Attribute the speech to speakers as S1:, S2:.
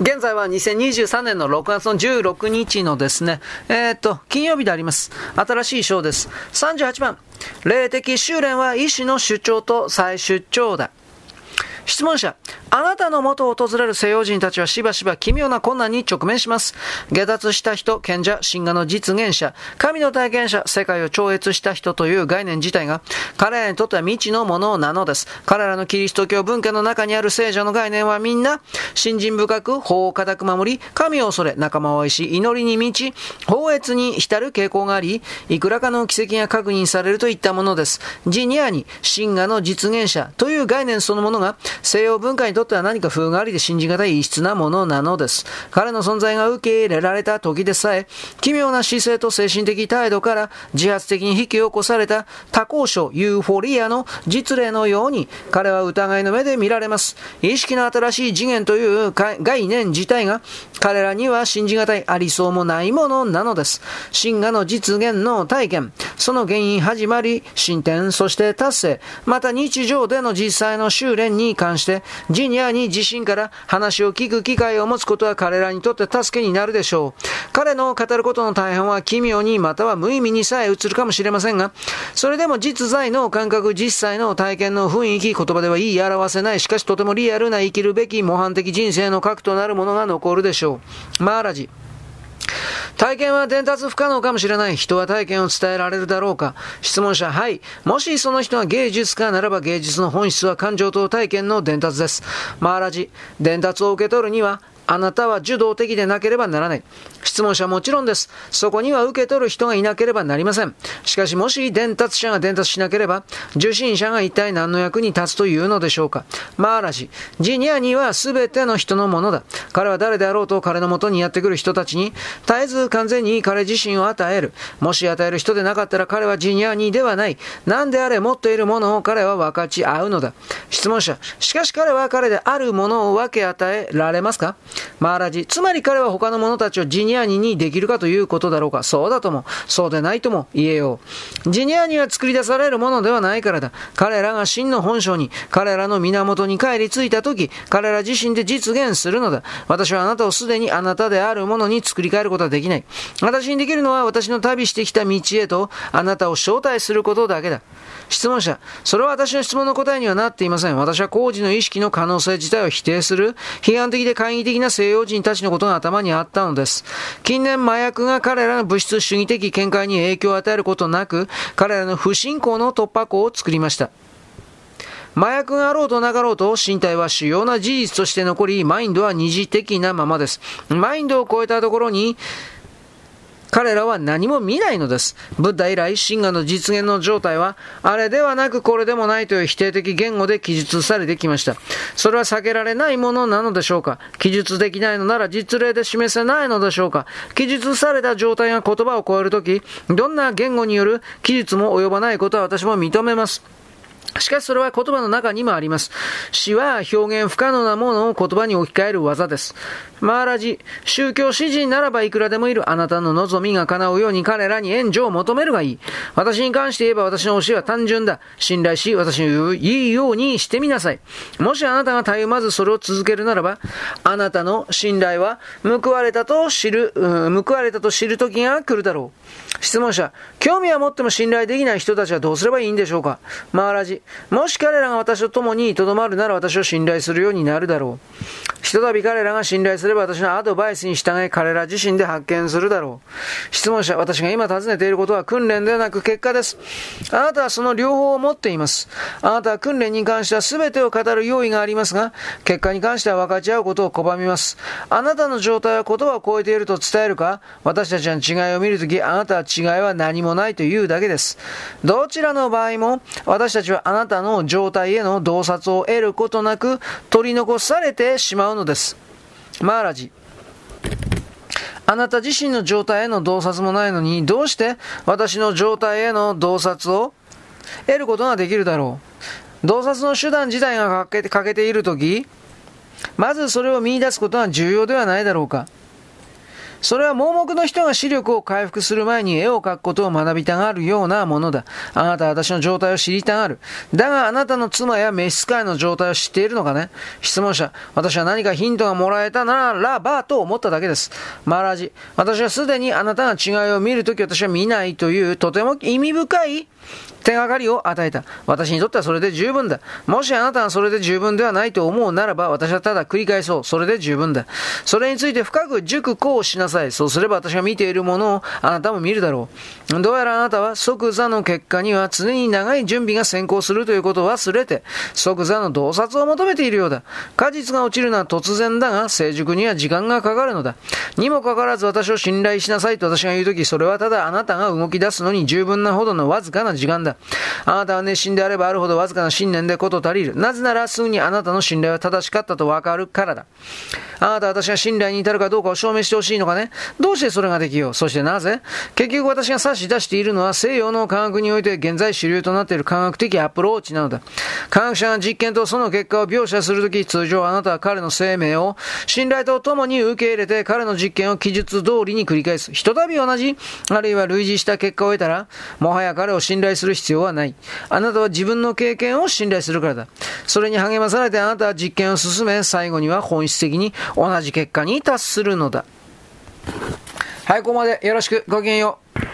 S1: 現在は2023年の6月の16日のですね、えー、っと、金曜日であります。新しい章です。38番。霊的修練は医師の主張と再出張だ。質問者、あなたの元を訪れる西洋人たちはしばしば奇妙な困難に直面します。下脱した人、賢者、神話の実現者、神の体験者、世界を超越した人という概念自体が、彼らにとっては未知のものなのです。彼らのキリスト教文化の中にある聖者の概念はみんな、信心深く、法を固く守り、神を恐れ、仲間を愛し、祈りに満ち、法越に浸る傾向があり、いくらかの奇跡が確認されるといったものです。ジニアに、神話の実現者という概念そのものが、西洋文化にとっては何か風がありで信じがたい異質なものなのです。彼の存在が受け入れられた時でさえ、奇妙な姿勢と精神的態度から自発的に引き起こされた多幸症ユーフォリアの実例のように、彼は疑いの目で見られます。意識の新しい次元という概念自体が、彼らには信じがたいありそうもないものなのです。真我の実現の体験、その原因始まり、進展、そして達成、また日常での実際の修練に関関して、ジニアに自身から話を聞く機会を持つことは彼らにとって助けになるでしょう。彼の語ることの大半は奇妙にまたは無意味にさえ映るかもしれませんが、それでも実在の感覚、実際の体験の雰囲気、言葉では言い表せない、しかしとてもリアルな生きるべき模範的人生の核となるものが残るでしょう。マーラジ。体験は伝達不可能かもしれない。人は体験を伝えられるだろうか？質問者、はい。もしその人は芸術家ならば芸術の本質は感情と体験の伝達です。マーラジ、伝達を受け取るにはあなたは受動的でなければならない。質問者はもちろんです。そこには受け取る人がいなければなりません。しかしもし伝達者が伝達しなければ、受信者が一体何の役に立つというのでしょうか。マーラジ、ジニアには全ての人のものだ。彼は誰であろうと彼のもとにやってくる人たちに、絶えず完全に彼自身を与える。もし与える人でなかったら彼はジニアにではない。何であれ持っているものを彼は分かち合うのだ。質問者、しかし彼は彼であるものを分け与えられますか？マーラジ。つまり彼は他の者たちをジニアニにできるかということだろうか。そうだとも、そうでないとも言えよう。ジニアニは作り出されるものではないからだ。彼らが真の本性に、彼らの源に帰り着いたとき、彼ら自身で実現するのだ。私はあなたをすでにあなたであるものに作り変えることはできない。私にできるのは私の旅してきた道へと、あなたを招待することだけだ。質問者、それは私の質問の答えにはなっていません。私は工事の意識の可能性自体を否定する、批判的で懐疑的な西洋人たちのことが頭にあったのです。近年麻薬が彼らの物質主義的見解に影響を与えることなく、彼らの不信仰の突破口を作りました。麻薬があろうとなかろうと、身体は主要な事実として残り、マインドは二次的なままです。マインドを超えたところに、彼らは何も見ないのです。ブッダ以来、真我の実現の状態は、あれではなくこれでもないという否定的言語で記述されてきました。それは避けられないものなのでしょうか記述できないのなら実例で示せないのでしょうか記述された状態が言葉を超えるとき、どんな言語による記述も及ばないことは私も認めます。しかしそれは言葉の中にもあります。詩は表現不可能なものを言葉に置き換える技です。マーラジ、宗教詩人ならばいくらでもいるあなたの望みが叶うように彼らに援助を求めるがいい。私に関して言えば私の教えは単純だ。信頼し、私の言うようにしてみなさい。もしあなたがたゆまずそれを続けるならば、あなたの信頼は報われたと知る、報われたと知る時が来るだろう。質問者、興味は持っても信頼できない人たちはどうすればいいんでしょうかマーラジ、もし彼らが私と共に留まるなら私を信頼するようになるだろう。ひとたび彼らが信頼すれば私のアドバイスに従い彼ら自身で発見するだろう。質問者、私が今尋ねていることは訓練ではなく結果です。あなたはその両方を持っています。あなたは訓練に関しては全てを語る用意がありますが、結果に関しては分かち合うことを拒みます。あなたの状態は言葉を超えていると伝えるか、私たちの違いを見るとき、あなたは違いは何もないというだけです。どちらの場合も、私たちはあなたの状態への洞察を得ることなく、取り残されてしまうのです。マーラジ。あなた自身の状態への洞察もないのに、どうして私の状態への洞察を得ることができるだろう。洞察の手段自体が欠けているとき、まずそれを見出すことが重要ではないだろうか。それは盲目の人が視力を回復する前に絵を描くことを学びたがるようなものだ。あなたは私の状態を知りたがる。だがあなたの妻や召使いの状態を知っているのかね質問者、私は何かヒントがもらえたならばと思っただけです。マラジ、私はすでにあなたが違いを見るとき私は見ないというとても意味深い手がかりを与えた。私にとってはそれで十分だ。もしあなたがそれで十分ではないと思うならば、私はただ繰り返そう。それで十分だ。それについて深く熟考しなさい。そうすれば私が見ているものをあなたも見るだろう。どうやらあなたは即座の結果には常に長い準備が先行するということを忘れて、即座の洞察を求めているようだ。果実が落ちるのは突然だが、成熟には時間がかかるのだ。にもかかわらず私を信頼しなさいと私が言うとき、それはただあなたが動き出すのに十分なほどのわずかな時間だだ。あなたは熱心であればあるほどわずかな信念でこと足りる。なぜならすぐにあなたの信頼は正しかったとわかるからだ。あなたは私が信頼に至るかどうかを証明してほしいのかねどうしてそれができようそしてなぜ？結局私が指し出しているのは西洋の科学において現在主流となっている科学的アプローチなのだ。科学者が実験とその結果を描写するとき、通常あなたは彼の生命を信頼とともに受け入れて彼の実験を記述通りに繰り返す。ひとたび同じ、あるいは類似した結果を得たら、もはや彼を信頼する必要はない。あなたは自分の経験を信頼するからだ。それに励まされてあなたは実験を進め、最後には本質的に同じ結果に達するのだ。はい、ここまでよろしく。ごきげんよう。